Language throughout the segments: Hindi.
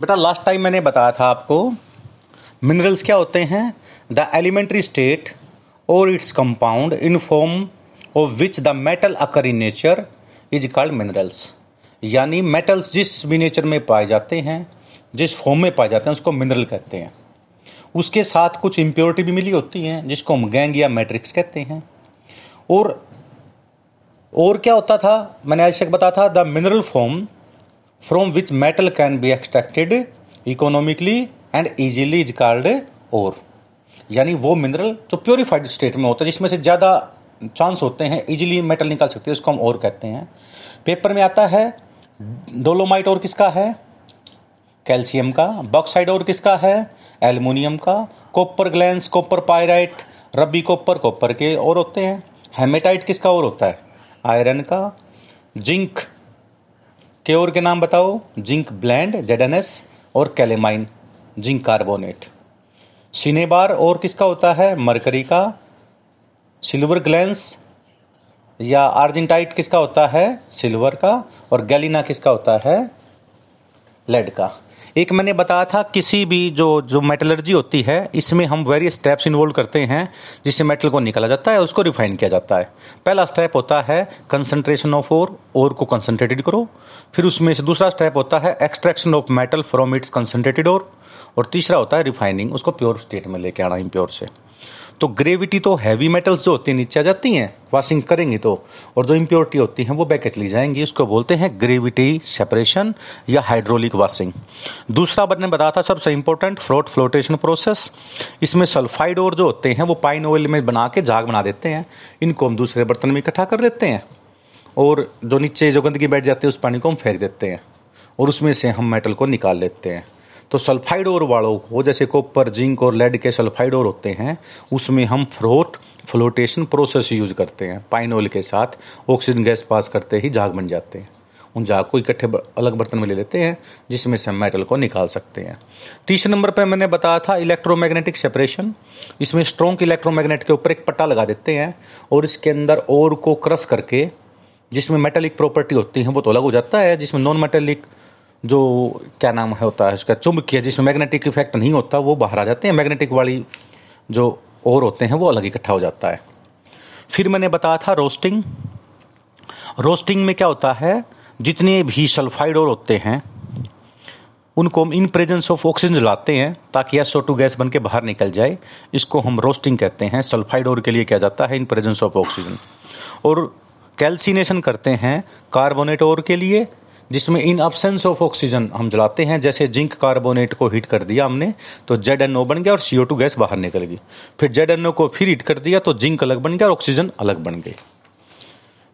बेटा लास्ट टाइम मैंने बताया था आपको मिनरल्स क्या होते हैं? द एलिमेंट्री स्टेट और its compound in form of which the metal occur in nature is called minerals यानी मेटल्स जिस भी नेचर में पाए जाते हैं, जिस फॉर्म में पाए जाते हैं, उसको मिनरल कहते हैं। उसके साथ कुछ इम्प्योरिटी भी मिली होती हैं, जिसको हम गैंग या मैट्रिक्स कहते हैं। और और क्या होता था? मैंने आज तक बताया था the mineral form from which metal can be extracted economically and easily is called और यानी वो मिनरल जो प्योरीफाइड स्टेट में होता है, जिसमें से ज़्यादा चांस होते हैं इजीली मेटल निकाल सकते हैं, उसको हम और कहते हैं। पेपर में आता है डोलोमाइट और किसका है? कैल्शियम का। बॉक्साइड और किसका है? एल्युमिनियम का। Copper glance copper pyrite ruby copper copper के और होते हैं। हेमेटाइट किसका और होता है? आयरन का। जिंक के और के नाम बताओ, जिंक ब्लैंड जेडनएस और कैलेमाइन, जिंक कार्बोनेट। सिनेबार और किसका होता है? मरकरी का। सिल्वर ग्लैंस या आर्जेंटाइट किसका होता है? सिल्वर का। और गैलिना किसका होता है? लेड का। एक मैंने बताया था, किसी भी जो जो मेटलर्जी होती है, इसमें हम वेरियस स्टेप्स इन्वॉल्व करते हैं, जिससे मेटल को निकाला जाता है, उसको रिफाइन किया जाता है। पहला स्टेप होता है कंसनट्रेशन ऑफ़ ओर ओर को कंसनट्रेटेड करो। फिर उसमें से दूसरा स्टेप होता है extraction of metal from its concentrated ore और तीसरा होता है रिफाइनिंग उसको प्योर स्टेट में लेके आना इम्प्योर से। तो ग्रेविटी तो हैवी मेटल्स जो होती हैं, नीचे आ जाती हैं वॉशिंग करेंगी तो और जो इम्प्योरिटी होती हैं, वो बैके चली जाएँगी। उसको बोलते हैं ग्रेविटी सेपरेशन या हाइड्रोलिक वॉशिंग दूसरा मैंने बताया था सबसे इंपॉर्टेंट फ्लोट फ्लोटेशन प्रोसेस इसमें सल्फाइड और जो होते हैं, वो पाइन ऑयल में बना के झाग बना देते हैं। इनको हम दूसरे बर्तन में इकट्ठा कर देते हैं, और जो नीचे जो गंदगी बैठ जाती है, उस पानी को हम फेंक देते हैं, और उसमें से हम मेटल को निकाल लेते हैं। तो सल्फाइड और वालों को, जैसे कॉपर जिंक और लेड के सल्फाइड और होते हैं, उसमें हम फ्रोट फ्लोटेशन प्रोसेस यूज़ करते हैं। पाइन ऑयल के साथ ऑक्सीजन गैस पास करते ही झाग बन जाते हैं। उन झाग को इकट्ठे अलग बर्तन में ले लेते हैं, जिसमें से मेटल को निकाल सकते हैं। तीसरे नंबर पर मैंने बताया था इलेक्ट्रोमैग्नेटिक सेपरेशन इसमें स्ट्रॉन्ग इलेक्ट्रोमैग्नेट के ऊपर एक पट्टा लगा देते हैं और इसके अंदर और को क्रस करके, जिसमें मेटेलिक प्रॉपर्टी होती है, वो तो अलग हो जाता है, जिसमें नॉन मेटेलिक जो, क्या नाम है होता है, उसका चुंबकीय, जिसमें मैग्नेटिक इफ़ेक्ट नहीं होता, वो बाहर आ जाते हैं। मैग्नेटिक वाली जो और होते हैं, वो अलग इकट्ठा हो जाता है। फिर मैंने बताया था रोस्टिंग। रोस्टिंग में क्या होता है, जितने भी सल्फाइड और होते हैं, उनको हम इन प्रेजेंस ऑफ़ ऑक्सीजन जलाते हैं, ताकि एसओ टू गैस बन के बाहर निकल जाए। इसको हम रोस्टिंग कहते हैं। सल्फाइड और के लिए क्या जाता है इन प्रेजेंस ऑफ़ ऑक्सीजन और कैल्सिनेशन करते हैं कार्बोनेट और के लिए जिसमें इन अब्सेंस ऑफ़ ऑक्सीजन हम जलाते हैं, जैसे जिंक कार्बोनेट को हीट कर दिया हमने तो जेड एन ओ बन गया और सीओ टू गैस बाहर निकल गई। फिर जेड एन ओ को फिर हीट कर दिया तो जिंक अलग बन गया और ऑक्सीजन अलग बन गई।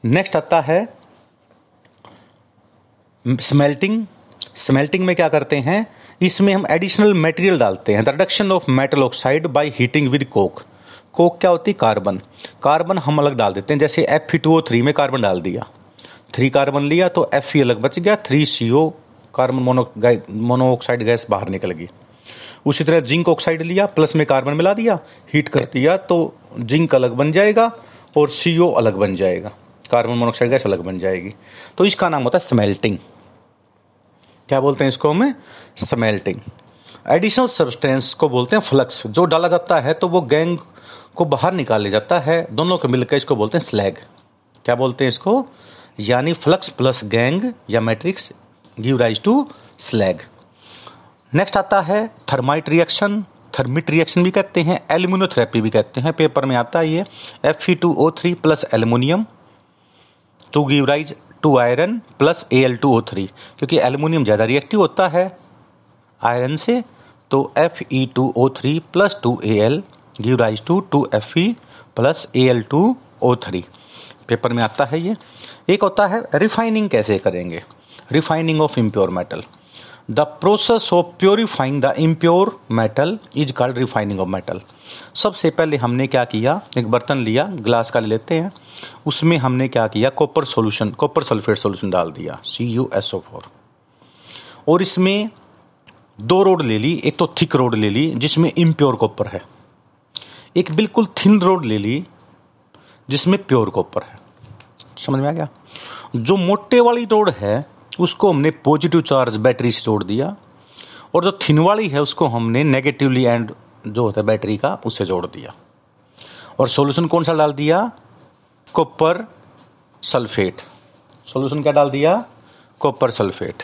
नेक्स्ट आता है स्मेल्टिंग स्मेल्टिंग में क्या करते हैं? इसमें हम एडिशनल मटेरियल डालते हैं। The reduction of metal oxide by heating with coke coke क्या होती? है कार्बन कार्बन हम अलग डाल देते हैं, जैसे एफ़ ओ में कार्बन डाल दिया। थ्री कार्बन लिया तो एफ़ ई अलग बच गया, three C O carbon mono monoxide gas बाहर निकल गई। उसी तरह जिंक ऑक्साइड लिया, प्लस में कार्बन मिला दिया, हीट कर दिया तो जिंक अलग बन जाएगा और सी ओ अलग बन जाएगा। कार्बन मोनोऑक्साइड गैस अलग बन जाएगी। तो इसका नाम होता है स्मेल्टिंग क्या बोलते हैं इसको हमें? स्मेल्टिंग एडिशनल सब्सटेंस को बोलते हैं फ्लक्स जो डाला जाता है तो वो गैंग को बाहर निकाल लिया जाता है। दोनों को मिलकर इसको बोलते हैं स्लैग क्या बोलते हैं इसको? यानी flux plus gangue or matrix, give rise to slag. Next आता है थर्माइट रिएक्शन। थर्मिट रिएक्शन भी कहते हैं, एल्यूमिनोथेरेपी भी कहते हैं। पेपर में आता है ये F E two O three plus aluminium two give rise to iron plus A L two O three क्योंकि एल्यूमिनियम ज़्यादा रिएक्टिव होता है आयरन से तो F E two O three plus two A L give rise to two F E plus A L two O three paper में आता है ये। एक होता है रिफाइनिंग कैसे करेंगे? Refining of impure metal the process of purifying the impure metal is called refining of metal सबसे पहले हमने क्या किया? एक बर्तन लिया ग्लास का ले लेते हैं। उसमें हमने क्या किया? Copper solution copper sulphate solution डाल दिया। C U S O four और इसमें दो रोड ले ली। एक तो थिक रोड ले ली, जिसमें इम्प्योर कॉपर है। एक बिल्कुल थिन रोड ले ली, जिसमें प्योर कॉपर है। समझ में आ गया? जो मोटे वाली रोड है, उसको हमने पॉजिटिव चार्ज बैटरी से जोड़ दिया और जो थिन वाली है, उसको हमने नेगेटिवली एंड जो होता है बैटरी का, उससे जोड़ दिया। और सॉल्यूशन कौन सा डाल दिया? कॉपर सल्फेट सॉल्यूशन क्या डाल दिया? कॉपर सल्फेट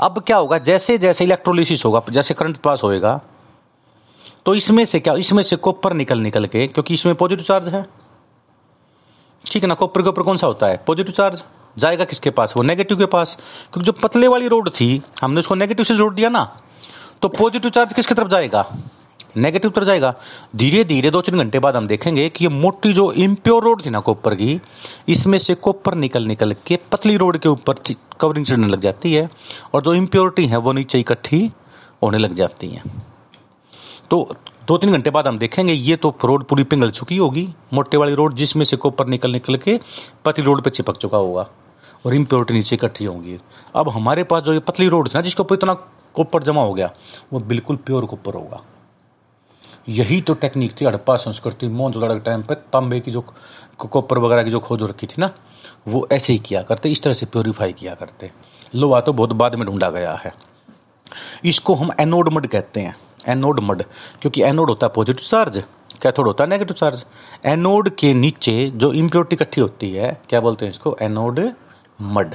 अब क्या होगा? जैसे जैसे इलेक्ट्रोलिसिस होगा, जैसे करंट पास होएगा तो इसमें से क्या? इसमें से कॉपर निकल निकल के, क्योंकि इसमें पॉजिटिव चार्ज है। ठीक है ना, कॉपर के ऊपर कौन सा होता है? पॉजिटिव चार्ज जाएगा किसके पास? वो नेगेटिव के पास। क्योंकि जो पतले वाली रोड थी, हमने उसको नेगेटिव से जोड़ दिया ना तो पॉजिटिव चार्ज किसकी तरफ़ जाएगा? नेगेटिव तरफ़ जाएगा। धीरे धीरे दो तीन घंटे बाद हम देखेंगे कि ये मोटी जो इम्प्योर रोड थी ना कॉपर की, इसमें से कॉपर निकल निकल के पतली रोड के ऊपर कवरिंग चढ़ने लग जाती है, और जो इम्प्योरिटी है, वो नीचे इकट्ठी होने लग जाती है। तो दो तीन घंटे बाद हम देखेंगे, ये तो रोड पूरी पिघल चुकी होगी। मोटे वाली रोड जिसमें से कोपर निकल निकल के पतली रोड पे चिपक चुका होगा और इम्प्योरिटी नीचे इकट्ठी होंगी। अब हमारे पास जो ये पतली रोड थी ना, जिसके ऊपर इतना कोपर जमा हो गया, वो बिल्कुल प्योर कोपर होगा। यही तो टेक्निक थी हड़प्पा संस्कृति मोहनजोदड़ो के टाइम पर तांबे की जो कोपर वगैरह की जो खोज रखी थी ना, वो ऐसे ही किया करते, इस तरह से प्योरीफाई किया करते। लोहा तो बहुत बाद में ढूंढा गया है। इसको हम एनोड मड कहते हैं एनोड मड, क्योंकि एनोड होता है पॉजिटिव चार्ज कैथोड होता है नेगेटिव चार्ज एनोड के नीचे जो इम्प्योरिटी इकट्ठी होती है, क्या बोलते हैं इसको? Anode mud.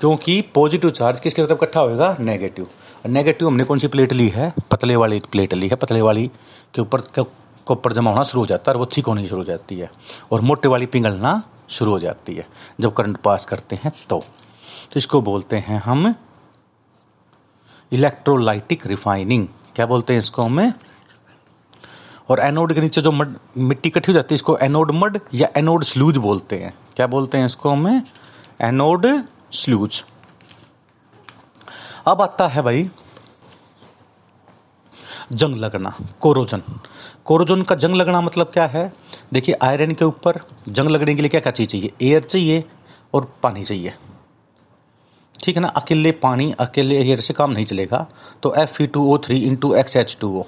क्योंकि पॉजिटिव चार्ज किसकी तरफ़ इकट्ठा होगा नेगेटिव नेगेटिव हमने कौन सी प्लेट ली है? पतले वाली प्लेट ली है, पतले वाली के ऊपर कॉपर जमा होना शुरू हो जाता है और वो थिक होनी शुरू हो जाती है। और मोटे वाली पिघलना शुरू हो जाती है, जब करंट पास करते हैं तो। तो इसको बोलते हैं हम इलेक्ट्रोलाइटिक रिफाइनिंग। क्या बोलते हैं इसको हमें? और एनोड के नीचे जो मड, मिट्टी इकट्ठी हो जाती है, इसको एनोड मड या एनोड स्लूज बोलते हैं। क्या बोलते हैं इसको हमें? Anode sludge. अब आता है भाई जंग लगना, कोरोजन। कोरोजन का जंग लगना मतलब क्या है? देखिए, आयरन के ऊपर जंग लगने के लिए क्या क्या चीज़ चाहिए? एयर चाहिए और पानी चाहिए। ठीक है ना? अकेले पानी, अकेले एयर से काम नहीं चलेगा। तो F E two O three into X H two O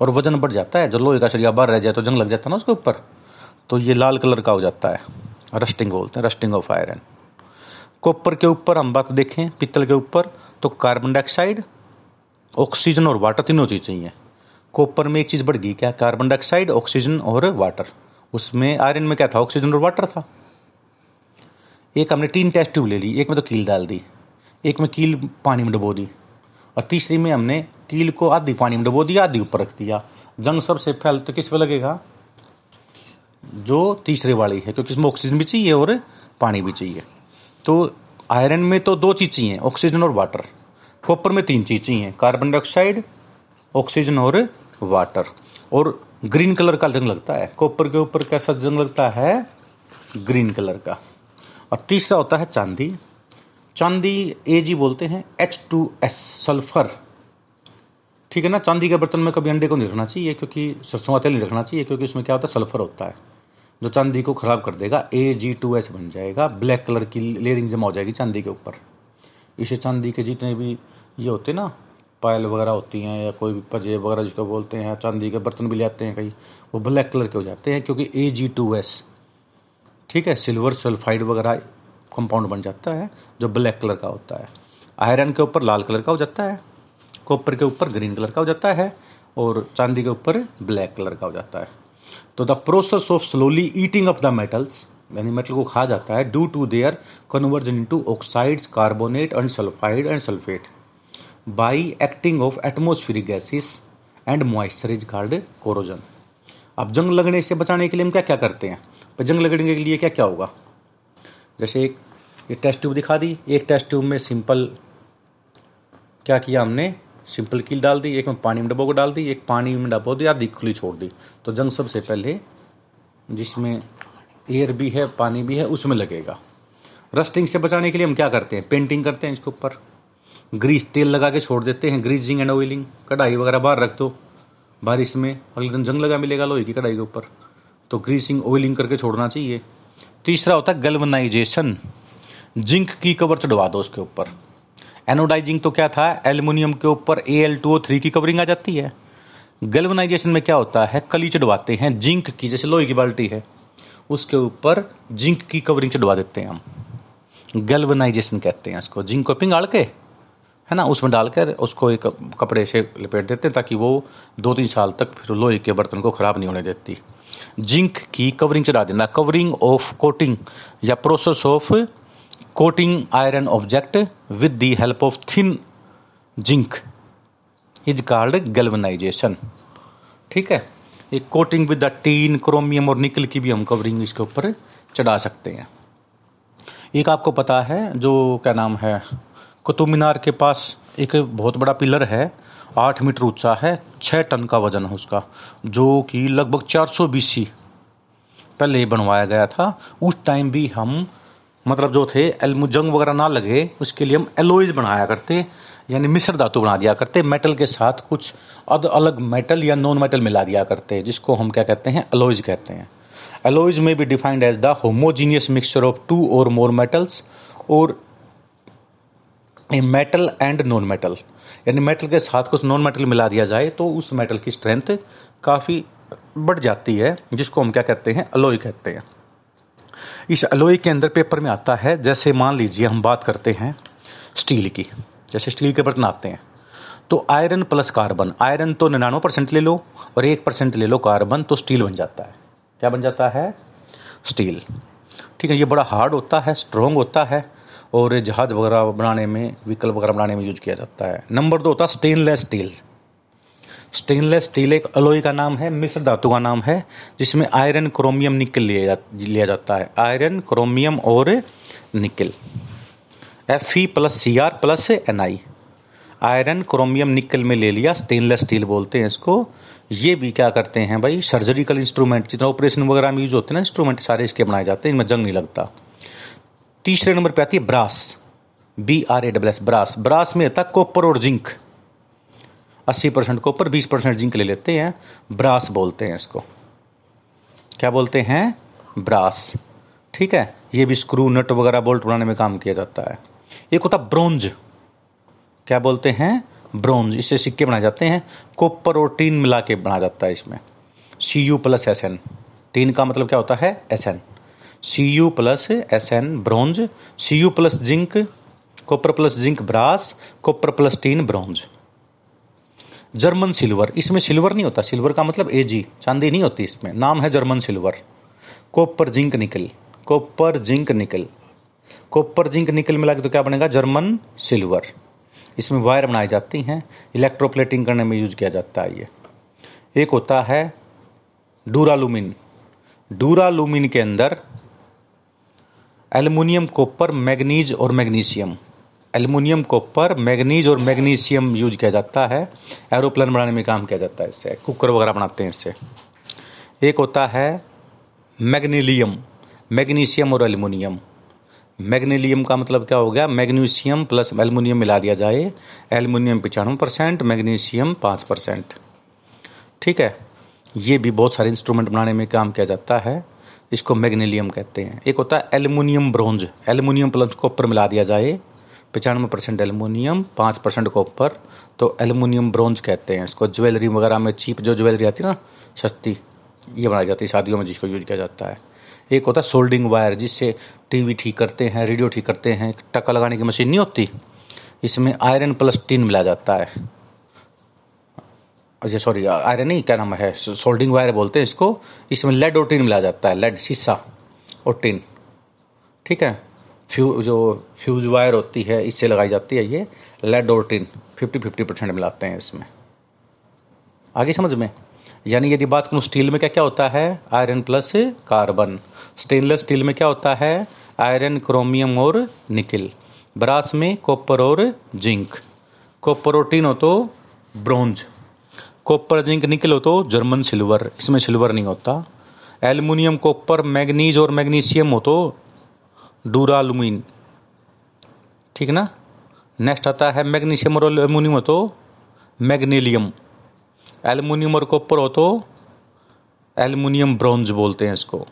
और वज़न बढ़ जाता है। जो लोहे का सरिया बाहर रह जाए तो जंग लग जाता है ना उसके ऊपर। तो ये लाल कलर का हो जाता है। रस्टिंग बोलते हैं रस्टिंग ऑफ़ आयरन कॉपर के ऊपर हम बात देखें पित्तल के ऊपर तो कार्बन डाइऑक्साइड ऑक्सीजन और वाटर तीनों चीज़ चाहिए। कॉपर में एक चीज़ बढ़ गई क्या? कार्बन डाइऑक्साइड ऑक्सीजन और वाटर उसमें आयरन में क्या था? ऑक्सीजन और वाटर था। एक हमने तीन टेस्ट ट्यूब ले ली। एक में तो कील डाल दी। एक में कील पानी में डुबो दी और तीसरी में हमने कील को आधी पानी में डुबो दिया आधी ऊपर रख दिया। जंग सबसे फैल तो किस पे लगेगा? जो तीसरे वाली है, क्योंकि इसमें ऑक्सीजन भी चाहिए और पानी भी चाहिए। तो आयरन में तो दो चीज़ चाहिए ऑक्सीजन और वाटर कॉपर में तीन चीज़ चाहिए कार्बन डाइऑक्साइड ऑक्सीजन और वाटर और ग्रीन कलर का जंग लगता है। कॉपर के ऊपर कैसा जंग लगता है? ग्रीन कलर का। और तीसरा होता है चांदी। चांदी ए जी बोलते हैं एच टू एस सल्फ़र ठीक है ना? चांदी के बर्तन में कभी अंडे को नहीं रखना चाहिए क्योंकि सरसों का तेल नहीं रखना चाहिए, क्योंकि उसमें क्या होता है? सल्फ़र होता है। जो चांदी को खराब कर देगा, ए जी टू एस बन जाएगा, ब्लैक कलर की लेयरिंग जमा हो जाएगी चांदी के ऊपर। इसे चांदी के जितने भी ये होते ना, पायल वगैरह होती हैं या कोई भी पजे वगैरह जिसको बोलते हैं चांदी के बर्तन भी ले आते हैं कई वो ब्लैक कलर के हो जाते हैं, क्योंकि ए जी टू एस। ठीक है? सिल्वर सल्फाइड वगैरह कंपाउंड बन जाता है, जो ब्लैक कलर का होता है। आयरन के ऊपर लाल कलर का हो जाता है कॉपर के ऊपर ग्रीन कलर का हो जाता है, और चांदी के ऊपर ब्लैक कलर का हो जाता है। तो the process of slowly eating of the metals यानी मेटल को खा जाता है due to their conversion into oxides carbonate and sulphide and sulphate by acting of atmospheric gases and moisture is called corrosion अब जंग लगने से बचाने के लिए हम क्या क्या करते हैं? जंग लगने के लिए क्या क्या होगा? जैसे एक, ये टेस्ट ट्यूब दिखा दी, एक टेस्ट ट्यूब में सिंपल क्या किया हमने? सिंपल कील डाल दी, एक में पानी में डबो को डाल दी, एक पानी में डबो दी आधी खुली छोड़ दी। तो जंग सबसे पहले जिसमें एयर भी है, पानी भी है, उसमें लगेगा। रस्टिंग से बचाने के लिए हम क्या करते हैं? पेंटिंग करते हैं इसके ऊपर। ग्रीस तेल लगा के छोड़ देते हैं ग्रीजिंग एंड ऑयलिंग कढ़ाई वगैरह बाहर रख दो। बारिश में अगले दिन जंग लगा मिलेगा लोहे की कढ़ाई के ऊपर। तो ग्रीसिंग ऑयलिंग करके छोड़ना चाहिए। तीसरा होता है गल्वनाइजेशन जिंक की कवर चढ़वा दो उसके ऊपर। एनोडाइजिंग तो क्या था? एल्युमिनियम के ऊपर A L two O three की कवरिंग आ जाती है। गल्वनाइजेशन में क्या होता है? कली चढ़वाते हैं, जिंक की, जैसे लोहे की बाल्टी है, उसके ऊपर जिंक की कवरिंग चढ़वा देते हैं हम। गल्वनाइजेशन कहते हैं इसको। जिंक को पिंगाड़ के है ना, उसमें डालकर उसको एक कपड़े से लपेट देते हैं ताकि वो दो तीन साल तक फिर लोहे के बर्तन को ख़राब नहीं होने देती। जिंक की कवरिंग चढ़ा देना। कवरिंग ऑफ़ कोटिंग या process of coating iron object with the help of thin zinc. Is called galvanization ठीक है? एक coating with the tin, chromium और निकल की भी हम कवरिंग इसके ऊपर चढ़ा सकते हैं। एक आपको पता है जो क्या नाम है? कुतुब मीनार के पास एक बहुत बड़ा पिलर है, आठ मीटर ऊँचा है छः टन का वज़न है उसका, जो कि लगभग चार सौ बीसी पहले बनवाया गया था। उस टाइम भी हम मतलब जो थे जंग वगैरह ना लगे, उसके लिए हम एलोइज बनाया करते, यानी मिश्र धातु बना दिया करते, मेटल के साथ कुछ अद अलग मेटल या नॉन मेटल मिला दिया करते, जिसको हम क्या कहते हैं, एलोइज कहते हैं। एलोइज में भी defined as the homogeneous mixture of two और मोर मेटल्स और मेटल एंड नॉन मेटल यानी मेटल के साथ कुछ नॉन मेटल मिला दिया जाए तो उस मेटल की स्ट्रेंथ काफ़ी बढ़ जाती है, जिसको हम क्या कहते हैं? अलोई कहते हैं। इस अलोई के अंदर पेपर में आता है, जैसे मान लीजिए हम बात करते हैं स्टील की। जैसे स्टील के बर्तन आते हैं। तो आयरन प्लस कार्बन आयरन तो निन्यानवे परसेंट ले लो और एक परसेंट ले लो कार्बन तो स्टील बन जाता है। क्या बन जाता है? स्टील ठीक है, ये बड़ा हार्ड होता है स्ट्रोंग होता है और जहाज़ वगैरह बनाने में व्हीकल वगैरह बनाने में यूज़ किया जाता है। नंबर दो होता स्टेनलेस स्टील स्टेनलेस स्टील एक अलोई का नाम है मिश्र धातु का नाम है जिसमें आयरन क्रोमियम निकल लिया जा, लिया जाता है। आयरन क्रोमियम और nickel F E plus C R plus N I iron chromium nickel में ले लिया स्टेनलेस स्टील बोलते हैं इसको। ये भी क्या करते हैं भाई सर्जरिकल इंस्ट्रूमेंट जितना ऑपरेशन वगैरह में यूज़ होते हैं ना इंस्ट्रूमेंट सारे इसके बनाए जाते हैं इनमें जंग नहीं लगता। तीसरे नंबर पे आती है brass B R A double S brass. Brass में आता कॉपर और जिंक। अस्सी परसेंट कॉपर, बीस परसेंट जिंक ले लेते हैं। ब्रास बोलते हैं इसको। क्या बोलते हैं? ब्रास। ठीक है? ये भी स्क्रू नट वगैरह बोल्ट बनाने में काम किया जाता है। एक होता ब्रोंज। क्या बोलते हैं? ब्रोंज। इससे सिक्के बनाए जाते हैं। कॉपर और टीन मिला के बनाया जाता है इसमें। C U plus S N tin का मतलब क्या होता है? S N C U plus S N bronze C U plus zinc copper plus zinc brass copper plus tin bronze German silver इसमें सिल्वर नहीं होता। सिल्वर का मतलब ए जी चांदी नहीं होती इसमें। नाम है German silver copper zinc nickel copper zinc nickel copper zinc nickel मिला के तो क्या बनेगा? जर्मन सिल्वर इसमें वायर बनाई जाती हैं। इलेक्ट्रोप्लेटिंग करने में यूज़ किया जाता है ये। एक होता है डूरालूमिन। डूरालूमिन के अंदर एल्युमिनियम कॉपर मैग्नीज और मैग्नीशियम। एल्युमिनियम कॉपर, मैग्नीज और मैग्नीशियम यूज़ किया जाता है। एरोप्लेन बनाने में काम किया जाता है इससे कुकर वगैरह बनाते हैं इससे एक होता है मैग्नीलियम। मैग्नीशियम और एल्युमिनियम। मैग्नीलियम का मतलब क्या हो गया? मैग्नीशियम प्लस एल्युमिनियम मिला दिया जाए। एल्युमिनियम पचानवे परसेंट, मैग्नीशियम पाँच परसेंट। ठीक है? ये भी बहुत सारे इंस्ट्रूमेंट बनाने में काम किया जाता है। इसको मैग्नीलियम कहते हैं। एक होता है aluminium bronze. Aluminium plus copper मिला दिया जाए। पचानवे परसेंट एल्युमिनियम, पाँच परसेंट कॉपर। तो एल्युमिनियम ब्रोंज कहते हैं इसको। ज्वेलरी वगैरह में चीप जो ज्वेलरी आती है ना, सस्ती, ये बनाई जाती है शादियों में जिसको यूज़ किया जाता है। एक होता है सोल्डिंग वायर, जिससे टीवी ठीक करते हैं, रेडियो ठीक करते हैं। टक्का लगाने की मशीन नहीं होती। इसमें आयरन प्लस टीन मिला जाता है। अच्छा सॉरी आयरन नहीं, क्या नाम है सोल्डिंग वायर बोलते हैं इसको, इसमें लेड और टिन मिला जाता है लेड शीशा और टिन ठीक है? फ्यू जो फ्यूज वायर होती है, इससे लगाई जाती है ये लेड और टिन फिफ्टी फिफ्टी परसेंट मिलाते हैं इसमें। आगे समझ में? यानी यदि बात करूँ स्टील में क्या क्या होता है? Iron plus carbon stainless steel में क्या होता है? आयरन क्रोमियम और निकिल ब्रास में कॉपर और जिंक कॉपर और टिन हो तो ब्रोंज कॉपर जिंक निकल हो तो जर्मन सिल्वर इसमें सिल्वर नहीं होता। एल्युमिनियम कॉपर मैग्नीज और मैग्नीशियम हो तो डूरालुमिन ठीक ना? नेक्स्ट आता है मैग्नीशियम और एल्युमिनियम हो तो मैग्नीलियम एल्युमिनियम और कॉपर हो तो एल्युमिनियम ब्रॉन्ज बोलते हैं इसको।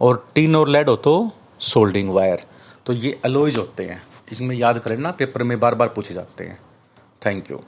और टीन और लेड हो तो सोल्डिंग वायर तो ये अलोइज होते हैं। इसमें याद करें ना पेपर में बार बार पूछे जाते हैं। Thank you